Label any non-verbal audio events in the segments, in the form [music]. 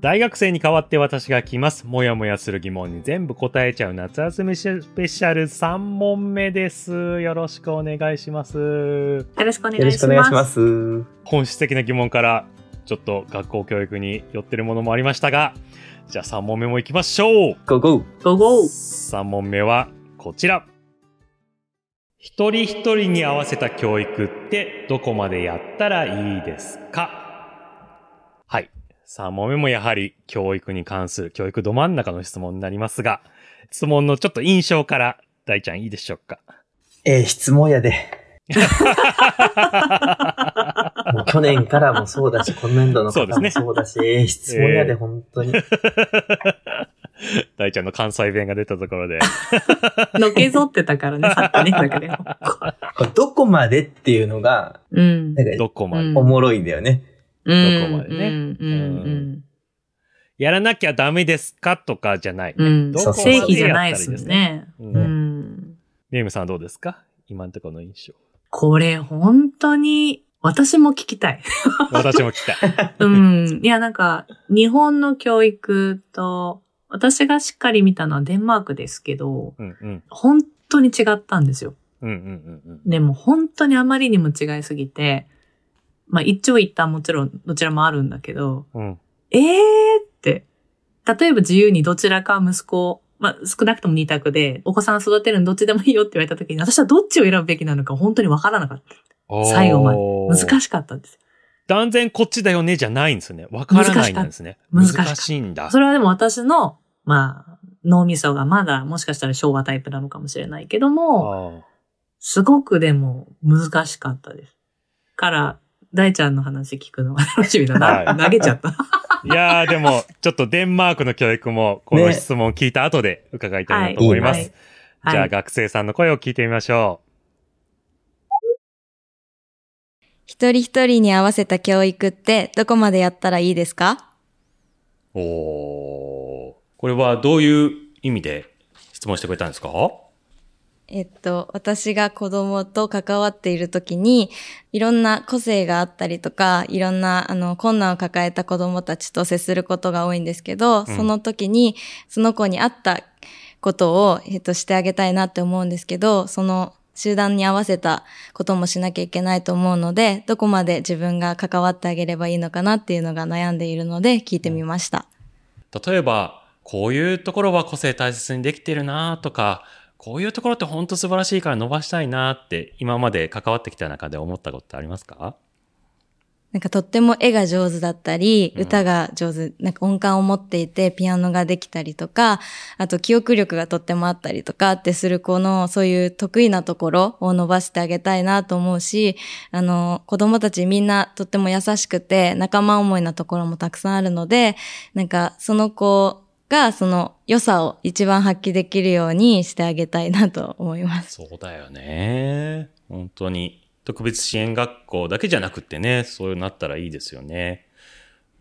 大学生に代わって私が聞きます。もやもやする疑問に全部答えちゃう夏休みスペシャル3問目です。よろしくお願いします。よろしくお願いします。しくお願いします。本質的な疑問から、ちょっと学校教育に寄ってるものもありましたが、じゃあ3問目も行きましょうゴーゴー。ゴーゴー。3問目はこちら。一人一人に合わせた教育ってどこまでやったらいいですか？はい。3問目もやはり教育に関する教育ど真ん中の質問になりますが、質問のちょっと印象から大ちゃんいいでしょうか？えー、質問やで。[laughs] もう去年からもそうだし、今年度の方もそうですねそうだし、えー、質問やで、えー本当に。[laughs] 大ちゃんの関西弁が出たところで。[laughs] のけぞってたからね、さっきね。なんかね。これどこまでっていうのが、うん。なんか、どこまで、うんおもろいんだよね。うんどこまでねうんうんやらなきゃダメですかとかじゃない。正義じゃないですよね。ううんん。ネームさんどうですか今のところの印象。これ本当に、私も聞きたい。[laughs] 私も聞きたい。[laughs] うん。いや、なんか、日本の教育と、私がしっかり見たのはデンマークですけど、うんうん。本当に違ったんですよ。うんうんうんうん。でも本当にあまりにも違いすぎて、まあ一長一短もちろんどちらもあるんだけど、うん。えーって、例えば自由にどちらか息子、まあ少なくとも二択で、お子さん育てるのどっちでもいいよって言われた時に、私はどっちを選ぶべきなのか本当にわからなかった。最後まで難しかったんです。断然こっちだよねじゃないんですね。わからないんですね。難し難しいんだ。それはでも私の、まあ、脳みそがまだもしかしたら昭和タイプなのかもしれないけども、あすごくでも難しかったです。から、大ちゃんの話聞くのが楽しみだな。はい投げちゃった。ー [laughs] いやーでも、ちょっとデンマークの教育も、このね質問を聞いた後で伺いたいなと思います。はいはい。じゃあ学生さんの声を聞いてみましょ一人一人に合わせた教育ってどこまでやったらいいですか？う。おー。これはどういう意味で質問してくれたんですか？えっと、私が子供と関わっているときに、いろんな個性があったりとか、いろんな、あの、困難を抱えた子供たちと接することが多いんですけど、んその時に、その子に合ったことを、えっと、してあげたいなって思うんですけど、その集団に合わせたこともしなきゃいけないと思うので、どこまで自分が関わってあげればいいのかなっていうのが悩んでいるので、聞いてみました。例えば、こういうところは個性大切にできてるなとか、こういうところって本当素晴らしいから伸ばしたいなって今まで関わってきた中で思ったことってありますか？なんかとっても絵が上手だったり、うん。歌が上手、なんか音感を持っていてピアノができたりとか、あと記憶力がとってもあったりとかってする子のそういう得意なところを伸ばしてあげたいなと思うし、あの、子供たちみんなとっても優しくて仲間思いなところもたくさんあるので、なんかその子がその良さを一番発揮できるようにしてあげたいなと思います。そうだよね。本当に。特別支援学校だけじゃなくてね、そうなったらいいですよね。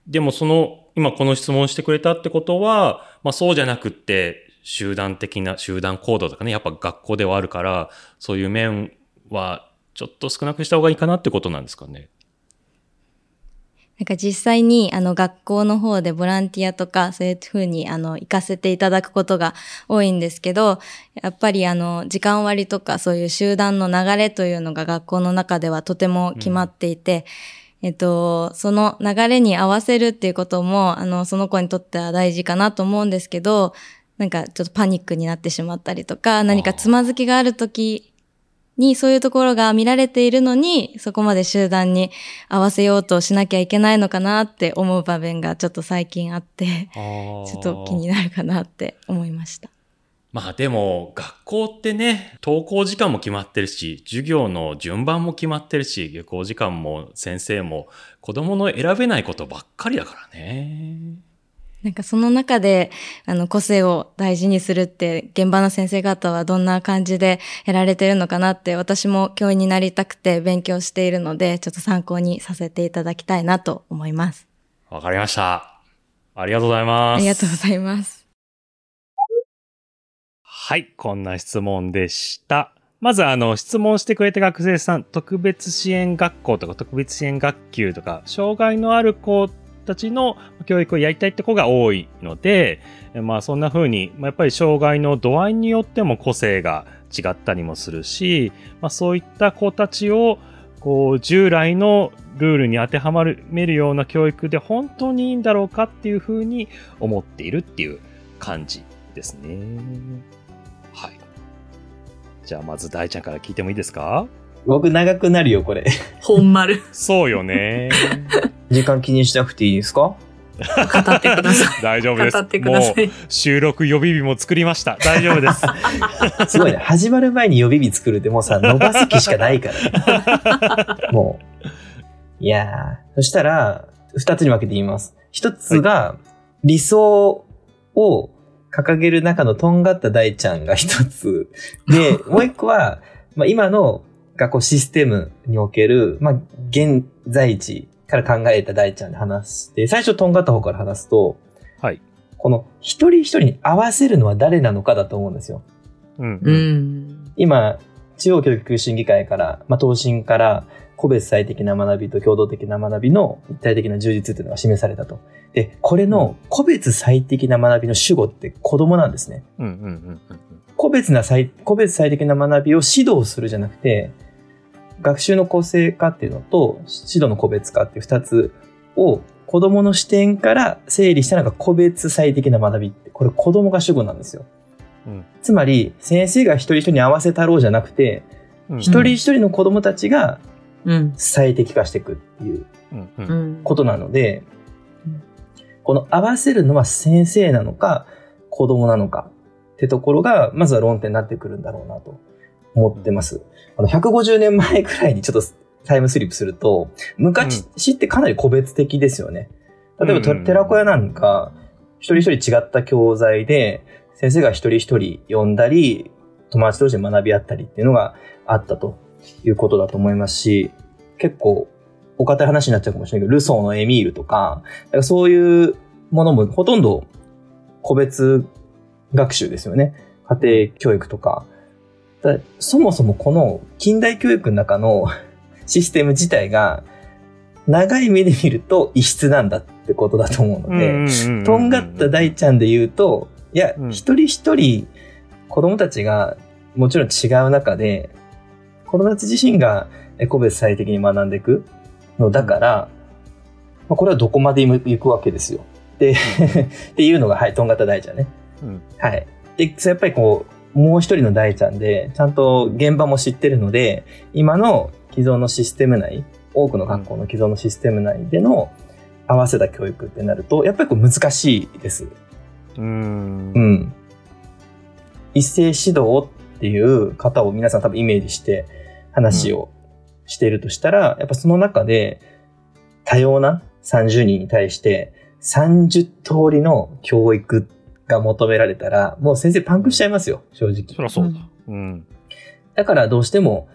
でもその、今この質問してくれたってことは、まあそうじゃなくって、集団的な、集団行動とかね、やっぱ学校ではあるから、そういう面はちょっと少なくした方がいいかなってことなんですかね。なんか実際にあの学校の方でボランティアとかそういうふうにあの行かせていただくことが多いんですけど、やっぱりあの時間割とかそういう集団の流れというのが学校の中ではとても決まっていて、えっと、その流れに合わせるっていうことも、あの、その子にとっては大事かなと思うんですけど、なんかちょっとパニックになってしまったりとか、何かつまずきがあるときにそういうところが見られているのに、そこまで集団に合わせようとしなきゃいけないのかなって思う場面がちょっと最近あって、ちょっと気になるかなって思いました。まあでも、学校ってね、登校時間も決まってるし、授業の順番も決まってるし、下校時間も先生も子供の選べないことばっかりだからね。なんかその中で、あの、個性を大事にするって、現場の先生方はどんな感じでやられてるのかなって、私も教員になりたくて勉強しているので、ちょっと参考にさせていただきたいなと思います。わかりました。ありがとうございます。ありがとうございます。はい、こんな質問でした。まず、あの、質問してくれた学生さん、特別支援学校とか特別支援学級とか、障害のある子たちの教育をやりたいって子が多いので、まあそんな風に、ま、やっぱり障害の度合いによっても個性が違ったりもするし、まあそういった子たちを、こう、従来のルールに当てはまるめるような教育で本当にいいんだろうかっていう風に思っているっていう感じですね。はい。じゃあまず大ちゃんから聞いてもいいですか？僕長くなるよ、これ。本丸。そうよね。[laughs] 時間気にしなくていいですか？語ってください。[laughs] 大丈夫です。語ってくださいもう収録予備日も作りました。大丈夫です。[laughs] すごいね。始まる前に予備日作るってもうさ、伸ばす気しかないから、ね。もう。いやー。そしたら、二つに分けて言います。一つが、理想を掲げる中のとんがった大ちゃんが一つ。で、もう一個は、まあ、今の学校システムにおける、まあ、現在地から考えた大ちゃんで話して、最初とんがった方から話すと、はい。この一人一人に合わせるのは誰なのかだと思うんですよ。うん。う。ん。今、中央教育審議会から、まあ、東進から、個別最適な学びと共同的な学びの一体的な充実というのが示されたと。で、これの個別最適な学びの主語って子供なんですね。うんうんうんうん個別な最、個別最適な学びを指導するじゃなくて、学習の個性化っていうのと、指導の個別化っていう二つを子供の視点から整理したのが個別最適な学びって、これ子供が主語なんですよ。うんつまり、先生が一人一人に合わせたろうじゃなくて、うん。一人一人の子供たちがうん。最適化していくっていううんううんん。ことなのでうん、この合わせるのは先生なのか子供なのかってところが、まずは論点になってくるんだろうなと思ってます。あの、150年前くらいにちょっとタイムスリップすると、昔ってかなり個別的ですよね。例えば、うん寺子屋なんか、一人一人違った教材で、先生が一人一人読んだり、友達同士で学び合ったりっていうのがあったということだと思いますし、結構、お堅い話になっちゃうかもしれないけど、ルソーのエミールとか、だからそういうものもほとんど個別学習ですよね。家庭教育とか。だそもそもこの近代教育の中の [laughs] システム自体が、長い目で見ると異質なんだってことだと思うので、うんとんがった大ちゃんで言うと、いや、うん一人一人子供たちがもちろん違う中で、子供たち自身がえ個別最適に学んでいくのだから、まあ、これはどこまで行くわけですよ。で、[laughs] っていうのが、はい、とんがった大ちゃんね。うんはい。で、やっぱりこう、もう一人の大ちゃんで、ちゃんと現場も知ってるので、今の既存のシステム内、多くの学校の既存のシステム内での合わせた教育ってなると、やっぱりこう難しいです。うんう。ん。一斉指導っていう方を皆さん多分イメージして話をしているとしたら、やっぱその中で多様な30人に対して30通りの教育が求められたら、もう先生パンクしちゃいますよ、正直。そりゃそうだ。うん。だからどうしても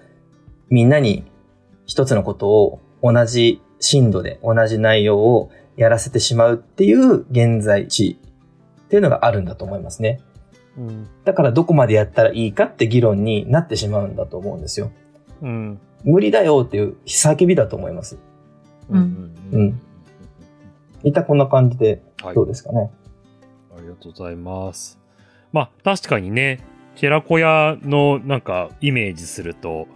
みんなに一つのことを同じ深度で同じ内容をやらせてしまうっていう現在地っていうのがあるんだと思いますね。うん。だからどこまでやったらいいかって議論になってしまうんだと思うんですよ。うん。無理だよっていう叫びだと思います。うん。うん一旦こんな感じではい。どうですかね。ありがとうございます。まあ、確かにね、寺子屋のなんかイメージすると、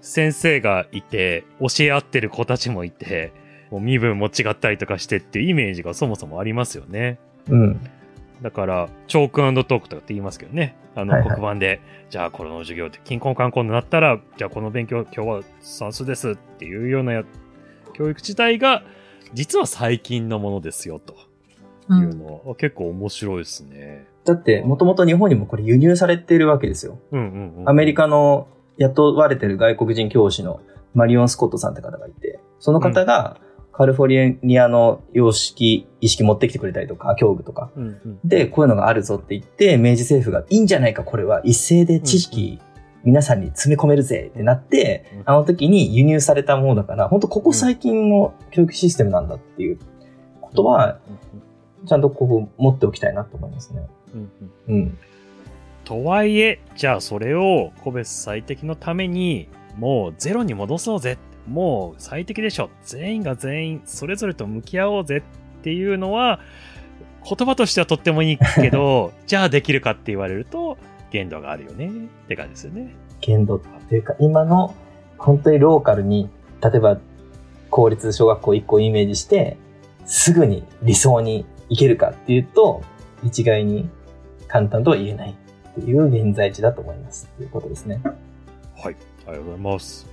先生がいて、教え合ってる子たちもいて、もう身分も違ったりとかしてっていうイメージがそもそもありますよね。うん。だから、チョークトークとかって言いますけどね。あの、はいはい黒板で、じゃあこの授業って、金婚観光になったら、じゃあこの勉強、今日は算数ですっていうようなや教育自体が、実は最近のものですよ、とう。いうんのは、結構面白いですね。だって、もともと日本にもこれ輸入されてるわけですよ。うんうんうん。アメリカの雇われてる外国人教師のマリオン・スコットさんって方がいて、その方がカリフォルニアの様式、意識持ってきてくれたりとか、教具とか。うんうん。で、こういうのがあるぞって言って、明治政府がいいんじゃないか、これは一斉で知識、皆さんに詰め込めるぜってなって、うんあの時に輸入されたものだから、本当ここ最近の教育システムなんだっていうことは、ちゃんとこう持っておきたいなと思いますね。うんうんうん。とはいえ、じゃあそれを個別最適のために、もうゼロに戻そうぜ。もう最適でしょ。全員が全員それぞれと向き合おうぜっていうのは、言葉としてはとってもいいけど、[laughs] じゃあできるかって言われると、限度があるよねって感じですよね。限度っていうか、今の本当にローカルに、例えば公立小学校1個イメージして、すぐに理想に行けるかっていうと、一概に簡単とは言えないっていう現在地だと思いますっていうことですね。はい、ありがとうございます。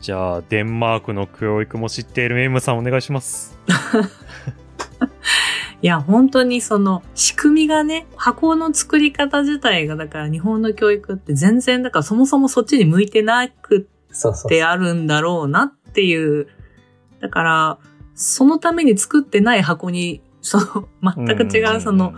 じゃあ、デンマークの教育も知っているメイムさんお願いします。[laughs] いや、本当にその仕組みがね、箱の作り方自体が、だから日本の教育って全然、だからそもそもそっちに向いてなくってあるんだろうなっていう。だから、そのために作ってない箱に、その、全く違うその、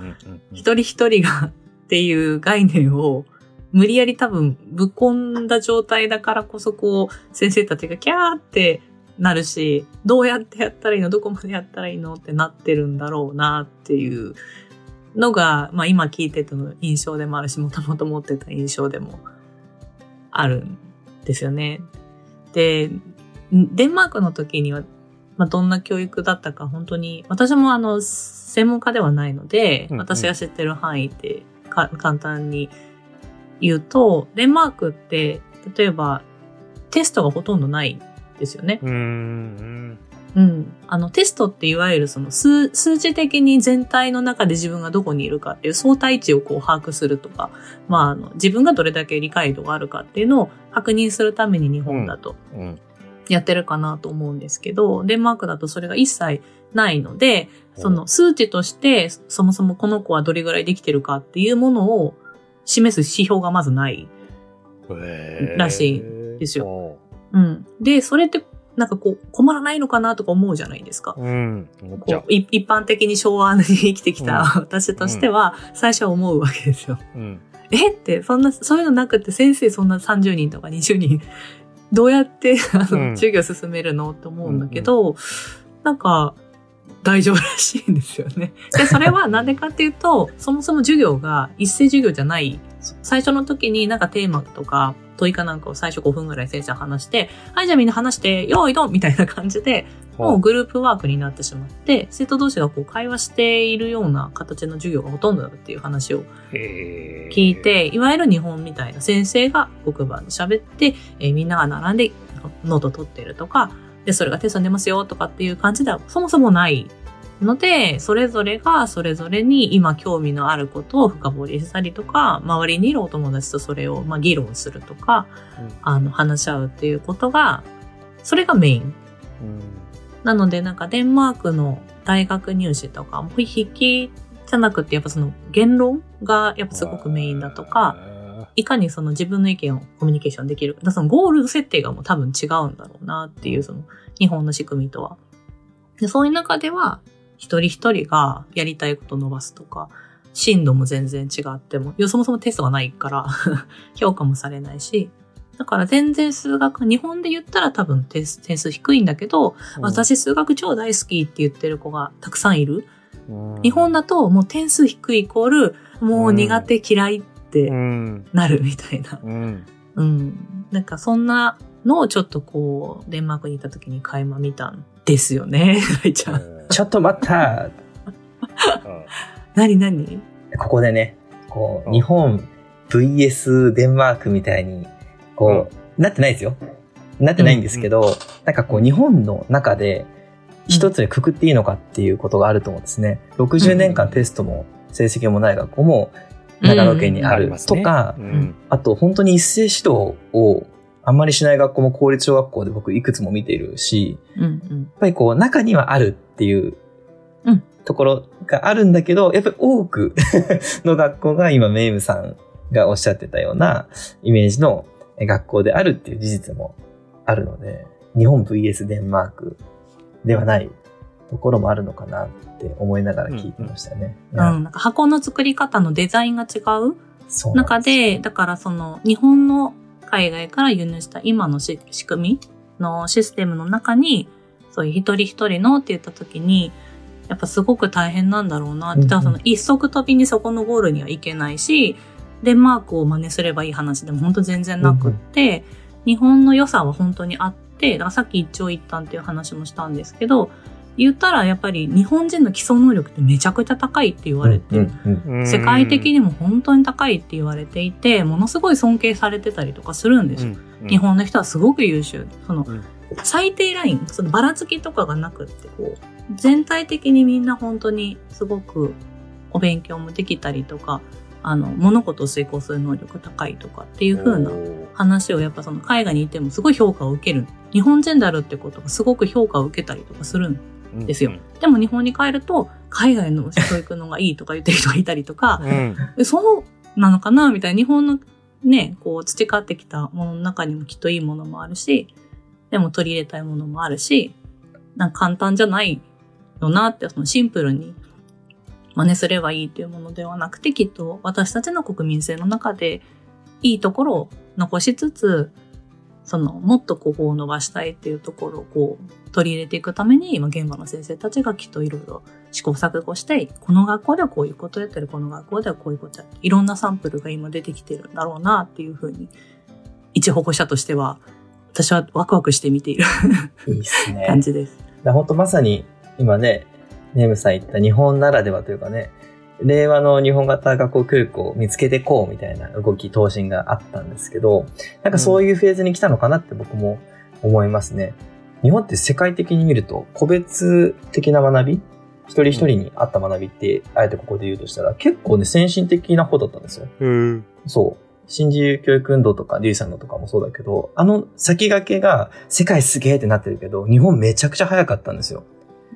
一人一人がっていう概念を、無理やり多分ぶっ込んだ状態だからこそこう、先生たちがキャーってなるし、どうやってやったらいいのどこまでやったらいいのってなってるんだろうなっていうのが、まあ今聞いてたの印象でもあるし、もともと持ってた印象でもあるんですよね。で、デンマークの時には、まあどんな教育だったか本当に、私もあの、専門家ではないので、うんうん、私が知ってる範囲で簡単に言うと、デンマークって、例えばテストがほとんどないですよね。うん。うん。あの、テストっていわゆるその数、数字的に全体の中で自分がどこにいるかっていう相対値をこう把握するとか、まあ、あの、自分がどれだけ理解度があるかっていうのを確認するために日本だと、やってるかなと思うんですけど、うん、デンマークだとそれが一切ないので、その数値としてそもそもこの子はどれぐらいできてるかっていうものを示す指標がまずないらしいんですよ。うん。で、それって、なんかこう、困らないのかなとか思うじゃないですか。うん。こう一般的に昭和に生きてきた、私としては、最初は思うわけですよ。うん。え？って、そんな、そういうのなくて先生そんな30人とか20人、どうやってあの、授業進めるの？って思うんだけど、うんうん、なんか、大丈夫らしいんですよね。[laughs] で、それはなんでかっていうと、そもそも授業が一斉授業じゃない最初の時になんかテーマとか問いかなんかを最初5分ぐらい先生話して、はい、じゃあみんな話して、よーいどんみたいな感じで、もうグループワークになってしまって、生徒同士がこう会話しているような形の授業がほとんどだっていう話を聞いて、いわゆる日本みたいな先生が黒板で喋って、えー、みんなが並んでノート取ってるとか、で、それがテストに出ますよとかっていう感じではそもそもないので、それぞれがそれぞれに今興味のあることを深掘りしたりとか、周りにいるお友達とそれをまあ議論するとか、うん、あの話し合うっていうことが、それがメイン。うん、なのでなんかデンマークの大学入試とかも筆記じゃなくてやっぱその言論がやっぱすごくメインだとか、いかにその自分の意見をコミュニケーションできるか。だそのゴール設定がもう多分違うんだろうなっていうその日本の仕組みとは。でそういう中では一人一人がやりたいこと伸ばすとか、進度も全然違っても、そもそもテストがないから [laughs] 評価もされないし、だから全然数学、日本で言ったら多分点数低いんだけど、うん、私数学超大好きって言ってる子がたくさんいる。うん、日本だともう点数低いイコール、もう苦手嫌いってなるみたいな。うん。うん、なんかそんなのをちょっとこう、デンマークに行った時に垣間見たんですよね、[laughs] ライちゃん。ちょっと待った。何何？ここでね、こう、日本 VS デンマークみたいに、こう、なってないですよ。なってないんですけど、うん。うん、なんかこう、日本の中で、一つにくくっていいのかっていうことがあると思うんですね。60年間テストも成績もない学校も長野県にあるとか、あと本当に一斉指導をあんまりしない学校も公立小学校で僕いくつも見ているし、うんうん、やっぱりこう中にはあるっていうところがあるんだけど、やっぱり多く [laughs] の学校が今メイムさんがおっしゃってたようなイメージの学校であるっていう事実もあるので、日本 VS デンマークではないところもあるのかなって思いながら聞いてましたね。うん、うん、なんか箱の作り方のデザインが違う中で、だからその日本の海外から輸入した今の仕組みのシステムの中に、そういう一人一人のって言った時に、やっぱすごく大変なんだろうなって。だからその一足飛びにそこのゴールにはいけないし、デンマークを真似すればいい話でも本当全然なくって、日本の良さは本当にあって、だからさっき一長一短っていう話もしたんですけど、言ったらやっぱり日本人の基礎能力ってめちゃくちゃ高いって言われてる。うんうんうん世界的にも本当に高いって言われていて、ものすごい尊敬されてたりとかするんですよ。うん日本の人はすごく優秀。そのうん、最低ライン、そのばらつきとかがなくって、こう、全体的にみんな本当にすごくお勉強もできたりとか、あの、物事を遂行する能力高いとかっていう風な話をやっぱその海外にいてもすごい評価を受ける。日本人であるってことがすごく評価を受けたりとかするんですよ。でも日本に帰ると、海外の教育のがいいとか言ってる人がいたりとか、うん。そうなのかなみたいな。日本のね、こう培ってきたものの中にもきっといいものもあるし、でも取り入れたいものもあるし、なんか簡単じゃないよなって、そのシンプルに真似すればいいっていうものではなくて、きっと私たちの国民性の中でいいところを残しつつ、その、もっとここを伸ばしたいっていうところをこう、取り入れていくために、今現場の先生たちがきっといろいろ試行錯誤して、この学校ではこういうことやってる、この学校ではこういうことやってる。いろんなサンプルが今出てきてるんだろうなっていうふうに、一保護者としては、私はワクワクして見ているいいですね。感じです。本当まさに今ね、ネームさん言った日本ならではというかね、令和の日本型学校教育を見つけてこうみたいな動き、答申があったんですけど、なんかそういうフェーズに来たのかなって僕も思いますね。日本って世界的に見ると個別的な学び一人一人に合った学びって、あえてここで言うとしたら、結構ね、先進的な方だったんですよ。うんそう。新自由教育運動とか、リュウさんのとかもそうだけど、あの先駆けが世界すげえってなってるけど、日本めちゃくちゃ早かったんですよ。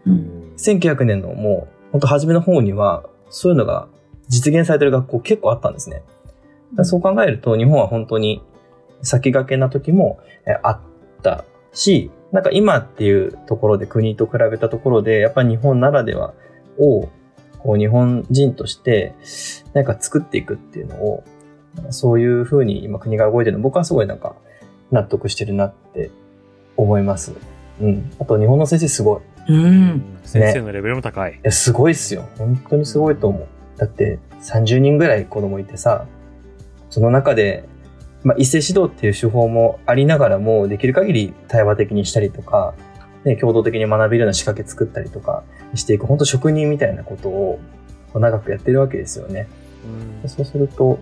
うん。1900年のもう、本当初めの方には、そういうのが実現されてる学校結構あったんですね。そう考えると、日本は本当に先駆けな時もえあったし、なんか今っていうところで国と比べたところで、やっぱり日本ならではを、こう日本人として、なんか作っていくっていうのを、そういう風に今国が動いてるの、僕はすごいなんか納得してるなって思います。うん。あと日本の先生すごい。うん。先生のレベルも高い。いや、すごいっすよ。本当にすごいと思う。だって、30人ぐらい子供いてさ、その中で、まあ、一斉指導っていう手法もありながらも、できる限り対話的にしたりとか、ね、共同的に学べるような仕掛け作ったりとかしていく、本当職人みたいなことを長くやってるわけですよね。うんそうすると、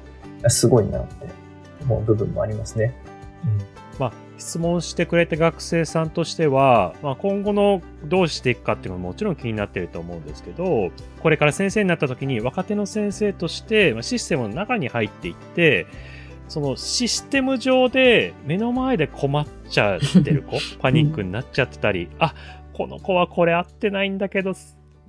すごいなって思う部分もありますね。まあ、質問してくれた学生さんとしては、まあ、今後のどうしていくかっていうのももちろん気になってると思うんですけど、これから先生になった時に若手の先生として、まあ、システムの中に入っていって、そのシステム上で目の前で困っちゃってる子、[laughs] パニックになっちゃってたり、あ、この子はこれ合ってないんだけど、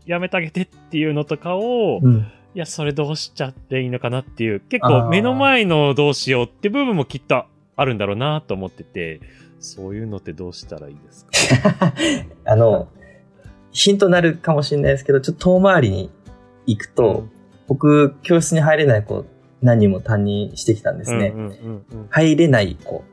やめてあげてっていうのとかを、うん。いや、それどうしちゃっていいのかなっていう、結構目の前のどうしようって部分もきっとあるんだろうなと思ってて、そういうのってどうしたらいいですか？[laughs] あの、ヒントになるかもしれないですけど、ちょっと遠回りに行くと、僕、教室に入れない子何人も担任してきたんですね。うんうんうんうん入れない子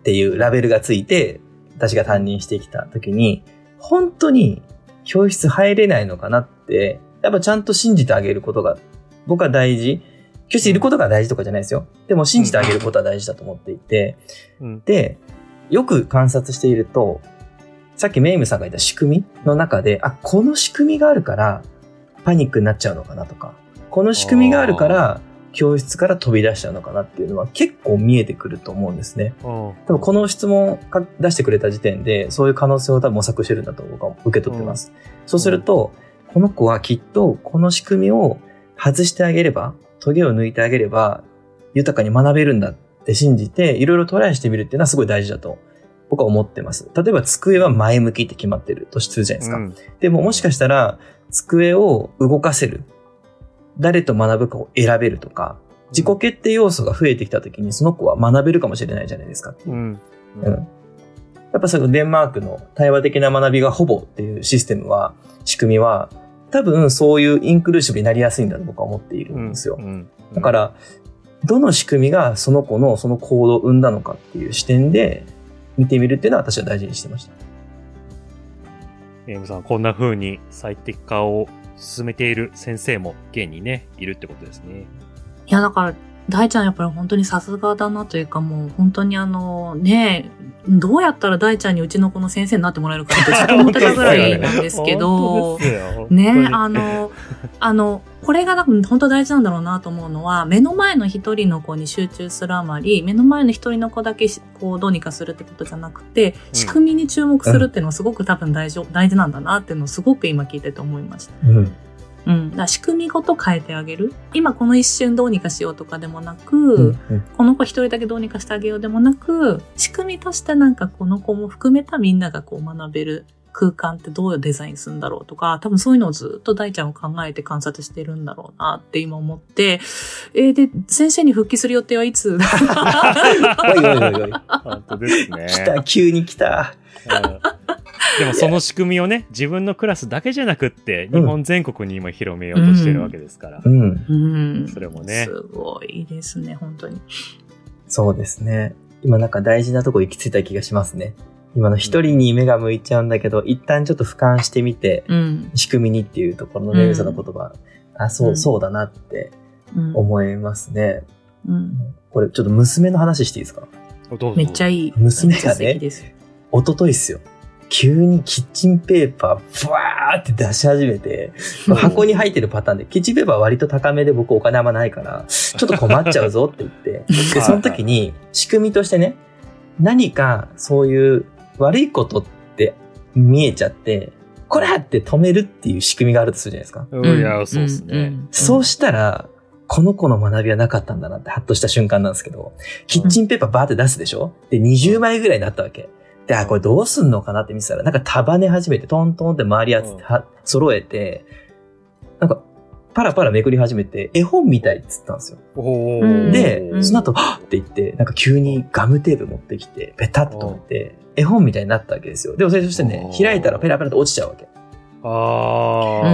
っていうラベルがついて、私が担任してきた時に、本当に教室入れないのかなって、やっぱちゃんと信じてあげることが、僕は大事。教室いることが大事とかじゃないですよ。でも信じてあげることは大事だと思っていて、うんで、よく観察していると、さっきメイムさんが言った仕組みの中で、あ、この仕組みがあるからパニックになっちゃうのかなとか、この仕組みがあるから教室から飛び出しちゃうのかなっていうのは結構見えてくると思うんですね。うん多分この質問か出してくれた時点で、そういう可能性を多分模索してるんだと僕は受け取ってます。そうすると、この子はきっとこの仕組みを外してあげれば、トゲを抜いてあげれば、豊かに学べるんだって信じて、いろいろトライしてみるっていうのはすごい大事だと僕は思ってます。例えば机は前向きって決まってるとするじゃないですか。うんでももしかしたら、机を動かせる。誰と学ぶかを選べるとか、自己決定要素が増えてきた時にその子は学べるかもしれないじゃないですかっていううんうん。やっぱそのデンマークの対話的な学びがほぼっていうシステムは、仕組みは、多分そういうインクルーシブになりやすいんだと僕は思っているんですよ。うんだから、どの仕組みがその子のその行動を生んだのかっていう視点で見てみるっていうのは私は大事にしてました。エイムさん、こんな風に最適化を進めている先生も現にね、いるってことですね。いや、だから、大ちゃんやっぱり本当にさすがだなというかもう本当にあのね、どうやったら大ちゃんにうちの子の先生になってもらえるかってずっと [laughs] 思ってたぐらいなんですけど、ね、あの、あの、これが多分本当大事なんだろうなと思うのは、目の前の一人の子に集中するあまり、目の前の一人の子だけしこうどうにかするってことじゃなくて、仕組みに注目するっていうのはすごく多分大事、大事なんだなっていうのをすごく今聞いてて思いました。うん。うん。だ仕組みごと変えてあげる。今この一瞬どうにかしようとかでもなく、うん。うんこの子一人だけどうにかしてあげようでもなく、仕組みとしてなんかこの子も含めたみんながこう学べる空間ってどうデザインするんだろうとか、多分そういうのをずっと大ちゃんを考えて観察してるんだろうなって今思って、えーで、先生に復帰する予定はいつ？[laughs] おいおいおいおい。[laughs] 本当ですね。来た、急に来た。うん [laughs] でもその仕組みをね、自分のクラスだけじゃなくって、日本全国に今広めようとしてるわけですから。うん。うん。それもねすごいですね、本当に。そうですね。今なんか大事なとこ行き着いた気がしますね。今の一人に目が向いちゃうんだけど、一旦ちょっと俯瞰してみて、うん。仕組みにっていうところのね、うんうさの言葉、あ、そうう、んそうだなってうん。思いますね。うんこれちょっと娘の話していいですか？めっちゃいい。娘がね素敵です。一昨日っすよ。急にキッチンペーパー、ブワーって出し始めて、箱に入ってるパターンで、キッチンペーパーは割と高めで僕お金あんまないから、[laughs] ちょっと困っちゃうぞって言って、で、その時に仕組みとしてね、何かそういう悪いことって見えちゃって、こらって止めるっていう仕組みがあるとするじゃないですか。うんいや、そうですね。んそうしたら、この子の学びはなかったんだなってハッとした瞬間なんですけど、キッチンペーパーバーって出すでしょ？で、20枚ぐらいになったわけ。で、あ、これどうすんのかなって見てたら、なんか束ね始めて、トントンって周りやつうん。は揃えて、なんか、パラパラめくり始めて、絵本みたいっつったんですよ。でう、ん。その後、はっ！って言って、なんか急にガムテープ持ってきて、ペタッと止めて、絵本みたいになったわけですよ。でもそれとしてね開いたらペラペラと落ちちゃうわけ。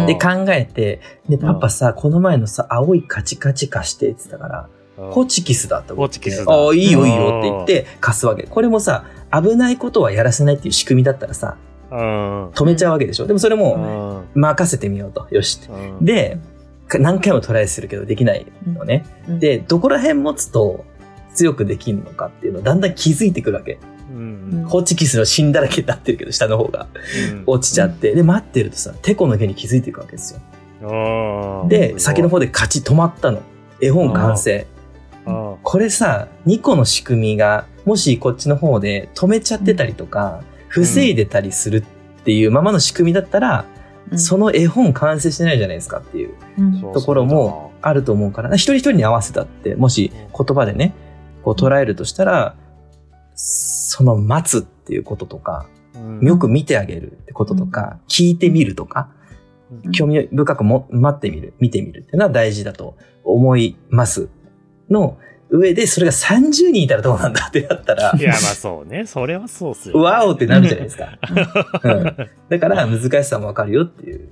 で、考えて、で、パパさ、この前のさ、青いカチカチ貸してって言ってたから、ホチキスだと思って。ホチキスだ。ああ、いいよいいよって言って貸すわけ。これもさ、危ないことはやらせないっていう仕組みだったらさ、うん。止めちゃうわけでしょ？でもそれうも、ん。任せてみようと。よし。うん、で、か何回もトライするけどできないのね。うん、で、どこら辺持つと強くできるのかっていうのをだんだん気づいてくるわけ。うん。ホチキスの芯だらけになってるけど、下の方がうん落ちちゃって。で、待ってるとさ、テコの毛に気づいていくわけですよ。で、先の方でカチッ止まったの。絵本完成。あこれさ、2個の仕組みが、もしこっちの方で止めちゃってたりとか、防いでたりするっていうままの仕組みだったら、うん。その絵本完成してないじゃないですかっていうところもあると思うから、一人一人に合わせたって、もし言葉でね、こう捉えるとしたら、その待つっていうこととか、うん。よく見てあげるってこととか、聞いてみるとか、うん。興味深くも待ってみる、見てみるっていうのは大事だと思います。の上で、それが30人いたらどうなんだってなったらい、や、まあそうね。それはそうっすよ。わおってなるじゃないですか。[laughs] うん、だから難しさもわかるよっていう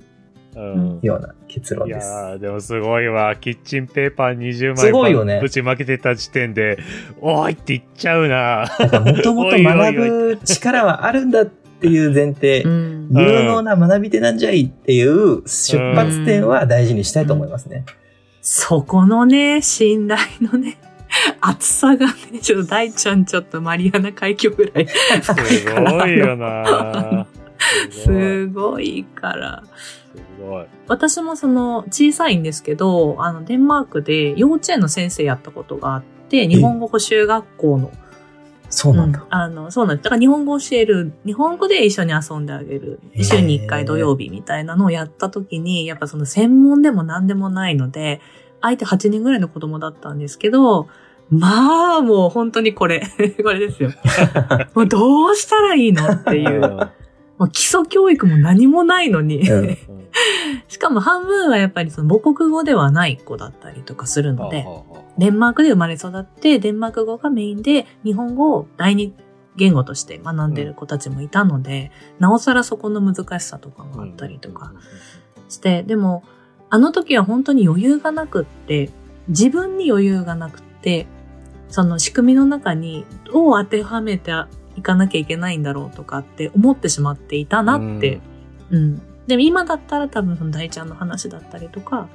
うん。ような結論いやです。ーでもすごいわ。キッチンペーパー20枚すごいよねぶちまけてた時点で、おーいって言っちゃうな。もともと学ぶ力はあるんだっていう前提う、ん有能な学び手なんじゃいっていう出発点は大事にしたいと思いますね。そこのね、信頼のね、厚さがね、ちょっと大ちゃんちょっとマリアナ海峡ぐらい、すごいよな。すごい。すごいから。すごい。私もその小さいんですけど、あのデンマークで幼稚園の先生やったことがあって、日本語補習学校の、そうなんだ。うんあの、そうなんです。だから日本語を教える、日本語で一緒に遊んであげる週に1回土曜日みたいなのをやった時に、やっぱその専門でも何でもないので、相手8人ぐらいの子供だったんですけど、まあ、もう本当にこれ、[laughs] これですよ。もうどうしたらいいのっていう。もう基礎教育も何もないのに。うん [laughs] しかも半分はやっぱりその母国語ではない子だったりとかするので、はデンマークで生まれ育って、デンマーク語がメインで日本語を第二言語として学んでる子たちもいたので、なおさらそこの難しさとかもあったりとか。して、でも、あの時は本当に余裕がなくって、自分に余裕がなくって、その仕組みの中にどう当てはめていかなきゃいけないんだろうとかって思ってしまっていたなって。うん。でも今だったら多分その大ちゃんの話だったりとか、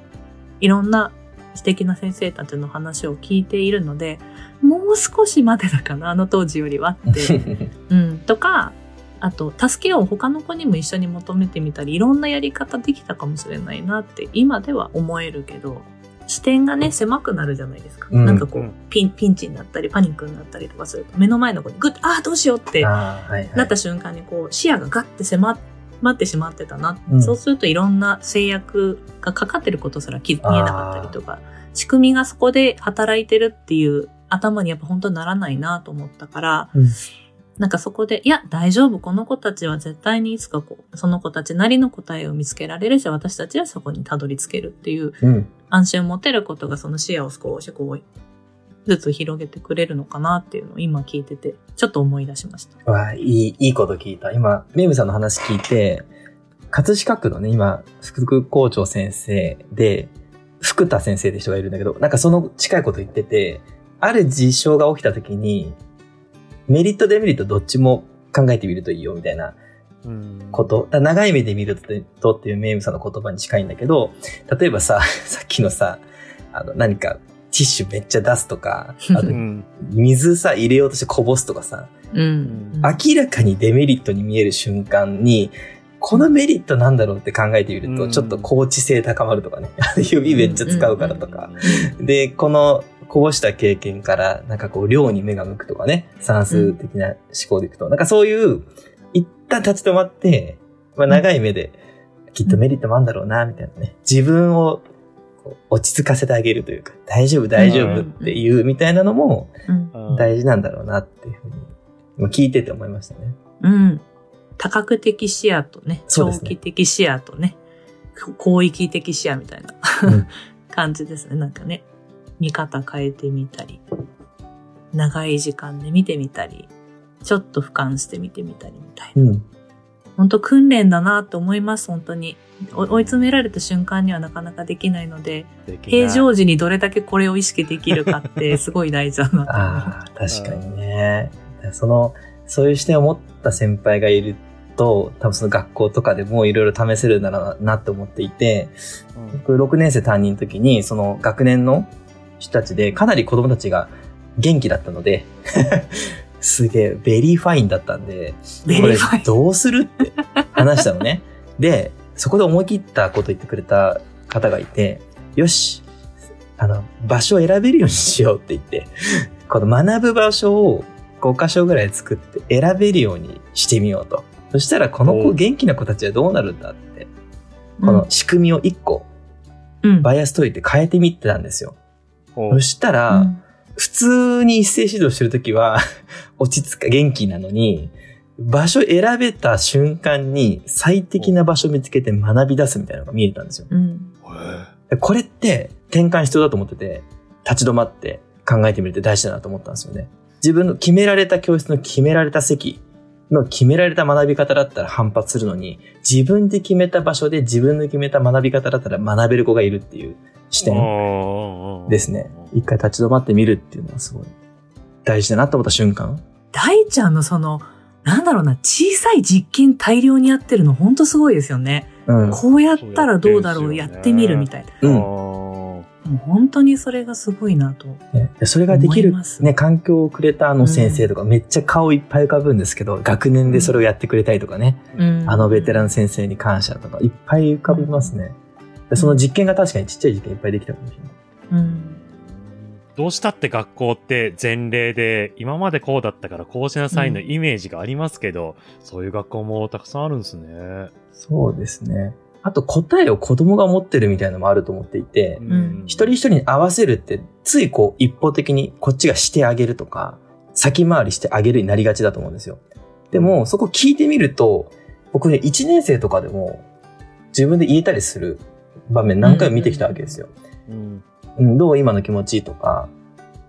いろんな素敵な先生たちの話を聞いているので、もう少しまでだかな、あの当時よりはって。[laughs] うん。とか、あと、助けを他の子にも一緒に求めてみたり、いろんなやり方できたかもしれないなって、今では思えるけど、視点がね、狭くなるじゃないですか。うん。なんかこう、うん。ピン、ピンチになったり、パニックになったりとかすると、目の前の子にグッと、ああ、どうしようってあーはいはい。なった瞬間にこう視野がガッて狭まってしまってたな、うん。そうするといろんな制約がかかってることすら気見えなかったりとか仕組みがそこで働いてるっていう頭にやっぱ本当にならないなと思ったから、うんなんかそこで、いや、大丈夫、この子たちは絶対にいつかこう、その子たちなりの答えを見つけられるし、私たちはそこにたどり着けるっていううん。安心を持てることがその視野を少しこう、ずつ広げてくれるのかなっていうのを今聞いてて、ちょっと思い出しました。わあ、いい、いいこと聞いた。今、メイムさんの話聞いて、葛飾区のね、今、副校長先生で、福田先生って人がいるんだけど、なんかその近いこと言ってて、ある事象が起きた時に、メリット、デメリットどっちも考えてみるといいよ、みたいなうんこと。長い目で見るとっていうメイムさんの言葉に近いんだけど、例えばさ、[laughs] さっきのさ、あの、何か、ティッシュめっちゃ出すとか、あとう、ん水さ、入れようとしてこぼすとかさ、うん。明らかにデメリットに見える瞬間に、このメリットなんだろうって考えてみると、うんちょっと高知性高まるとかね。[laughs] 指めっちゃ使うからとか。で、この、こぼした経験から、なんかこう、量に目が向くとかね。算数的な思考でいくと。なんかそういう、一旦立ち止まって、まあ長い目で、きっとメリットもあるんだろうな、みたいなね。自分を落ち着かせてあげるというか、大丈夫、大丈夫っていうみたいなのもうん。大事なんだろうなっていうふうに、今聞いてて思いましたね。うん。多角的視野とね、長期的視野とね、広域的視野みたいな、うん [laughs] 感じですね。なんかね、見方変えてみたり、長い時間で見てみたり、ちょっと俯瞰して見てみたりみたいな。うん。本当訓練だなと思います、本当に。お追い詰められた瞬間にはなかなかできないので、平常時にどれだけこれを意識できるかって [laughs] すごい大事だなと確かにね。その、そういう視点を持った先輩がいると、多分その学校とかでもいろいろ試せるならなって思っていて、うん僕6年生担任の時に、その学年の人たちでかなり子供たちが元気だったので、[laughs] すげえ、 very fine だったんで、これどうするって話したのね。[laughs] で、そこで思い切ったこと言ってくれた方がいて、よし、あの、場所を選べるようにしようって言って、この学ぶ場所を5箇所ぐらい作って選べるようにしてみようと。そしたらこの子元気な子たちはどうなるんだって、この仕組みを1個うん、バイアス解いて変えてみてたんですよ。おそしたら、うん普通に一斉指導してるときは、[laughs] 落ち着か、元気なのに、場所選べた瞬間に最適な場所を見つけて学び出すみたいなのが見えたんですよ。うん。へこれって転換必要だと思ってて、立ち止まって考えてみるって大事だなと思ったんですよね。自分の決められた教室の決められた席の決められた学び方だったら反発するのに、自分で決めた場所で自分の決めた学び方だったら学べる子がいるっていう視点ーですね。一回立ち止まってみるっていうのはすごい大事だなと思った瞬間。大ちゃんのその、なんだろうな、小さい実験大量にやってるのほんとすごいですよね。うん。こうやったらどうだろう、やってみるみたいな。うん。もう本当にそれがすごいなと。それができるね、環境をくれたあの先生とか、めっちゃ顔いっぱい浮かぶんですけど、学年でそれをやってくれたりとかね、うんあのベテラン先生に感謝とか、いっぱい浮かびますね。でその実験が確かにちっちゃい実験いっぱいできたかもしれない。うん。どうしたって学校って前例で、今までこうだったからこうしなさいのイメージがありますけど、そういう学校もたくさんあるんですね。そうですね。あと答えを子供が持ってるみたいなのもあると思っていて、ん一人一人に合わせるって、ついこう一方的にこっちがしてあげるとか、先回りしてあげるになりがちだと思うんですよ。でも、そこ聞いてみると、僕ね、一年生とかでも自分で言えたりする場面何回も見てきたわけですよ。うん。うん、どう今の気持ちとか、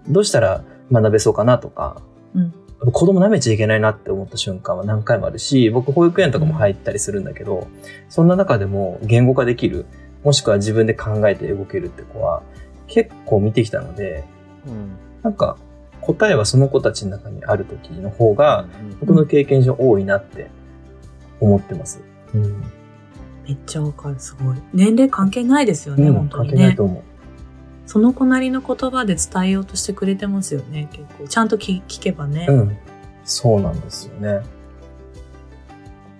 どうしたら学べそうかなとか、うん子供舐めちゃいけないなって思った瞬間は何回もあるし、僕保育園とかも入ったりするんだけど、そんな中でも言語化できる、もしくは自分で考えて動けるって子は結構見てきたので、うん。なんか答えはその子たちの中にある時の方が、僕の経験上多いなって思ってます。うん。めっちゃわかる、すごい。年齢関係ないですよね、うん本当にね関係ないと。思う。その子なりの言葉で伝えようとしてくれてますよね、結構。ちゃんと聞聞けばね。うん。そうなんですよね。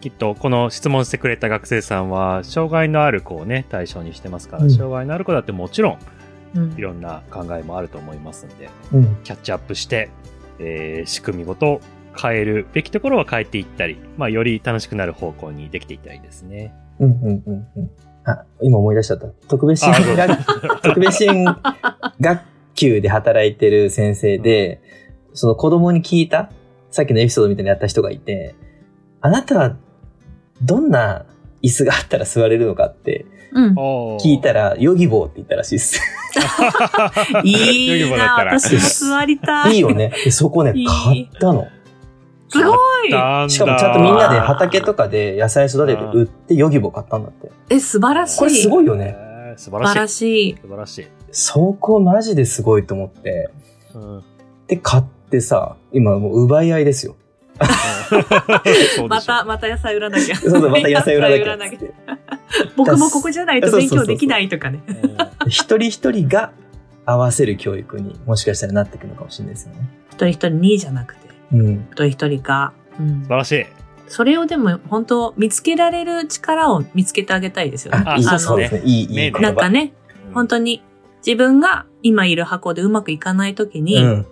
きっとこの質問してくれた学生さんは障害のある子をね対象にしてますから、うん障害のある子だってもちろんうんいろんな考えもあると思いますんでうん。キャッチアップして、えー仕組みごと変えるべきところは変えていったり、まあ、より楽しくなる方向にできていったらいいですね。うんうんうんうん。あ、今思い出しちゃった。特別支援学、[laughs] 特別支援学級で働いてる先生で、その子供に聞いた、さっきのエピソードみたいにやった人がいて、あなたはどんな椅子があったら座れるのかってうん。聞いたら、ヨギボーって言ったらしいです。[laughs] いいな、私も座りたい。いいよね。でそこね買ったの。すごいしかもちゃんとみんなで畑とかで野菜育てて売ってヨギボー買ったんだって。え、素晴らしい。これすごいよね。えー素素晴らしい。素晴らしい。そこマジですごいと思って。うんで、買ってさ、今もう奪い合いですよ。[laughs] また、また野菜売らなきゃ。そうそう、また [laughs] 野菜売らなきゃ。僕もここじゃないと勉強できないとかね。うん一人一人が合わせる教育にもしかしたらなっていくのかもしれないですよね。一人一人にじゃなくて、うん。一人一人が。うん素晴らしい。それをでも本当見つけられる力を見つけてあげたいですよね。あ、いいあそうですね。いい、いい。なんかね、本当に自分が今いる箱でうまくいかないときに、うん。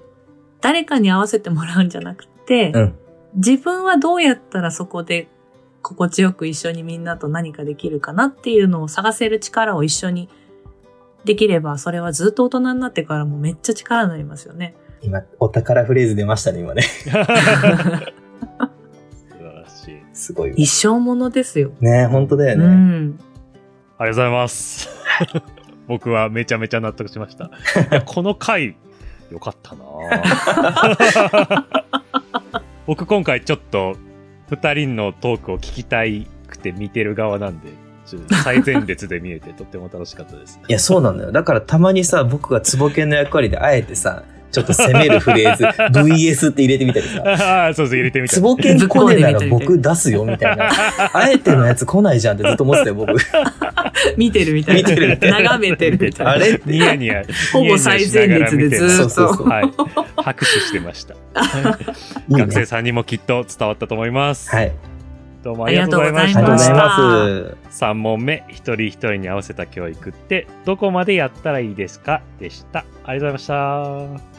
誰かに合わせてもらうんじゃなくて、うん。自分はどうやったらそこで心地よく一緒にみんなと何かできるかなっていうのを探せる力を一緒にできれば、それはずっと大人になってからもめっちゃ力になりますよね。今、お宝フレーズ出ましたね、今ね。素晴らしい。すごいわ。一生ものですよ。ね本当だようね。ん。ありがとうございます。[laughs] 僕はめちゃめちゃ納得しました。この回、よかったなぁ [laughs] 僕今回ちょっと、二人のトークを聞きたいくて見てる側なんで、最前列で見れてとっても楽しかったです。[laughs] いや、そうなんだよ。だからたまにさ、僕がツボケンの役割であえてさ、ちょっと攻めるフレーズ、[laughs] VS って入れてみたりさ、ああ、そうそう、入れてみたツ。ボケン来ねえなら僕出すよ、みたいな。[laughs] あえてのやつ来ないじゃんってずっと思ってたよ、僕。[laughs] 見てるみたいな。見てる眺めてるみたいな。あれ？ってニヤニヤ。ほぼ最前列でずーっと。そうそうそう。はい。拍手してました。学生さんにもきっと伝わったと思います。はい。どうもありがとうございまありした。がとうございます。3問目、一人一人に合わせた教育ってどこまでやったらいいですか？でした。ありがとうございました。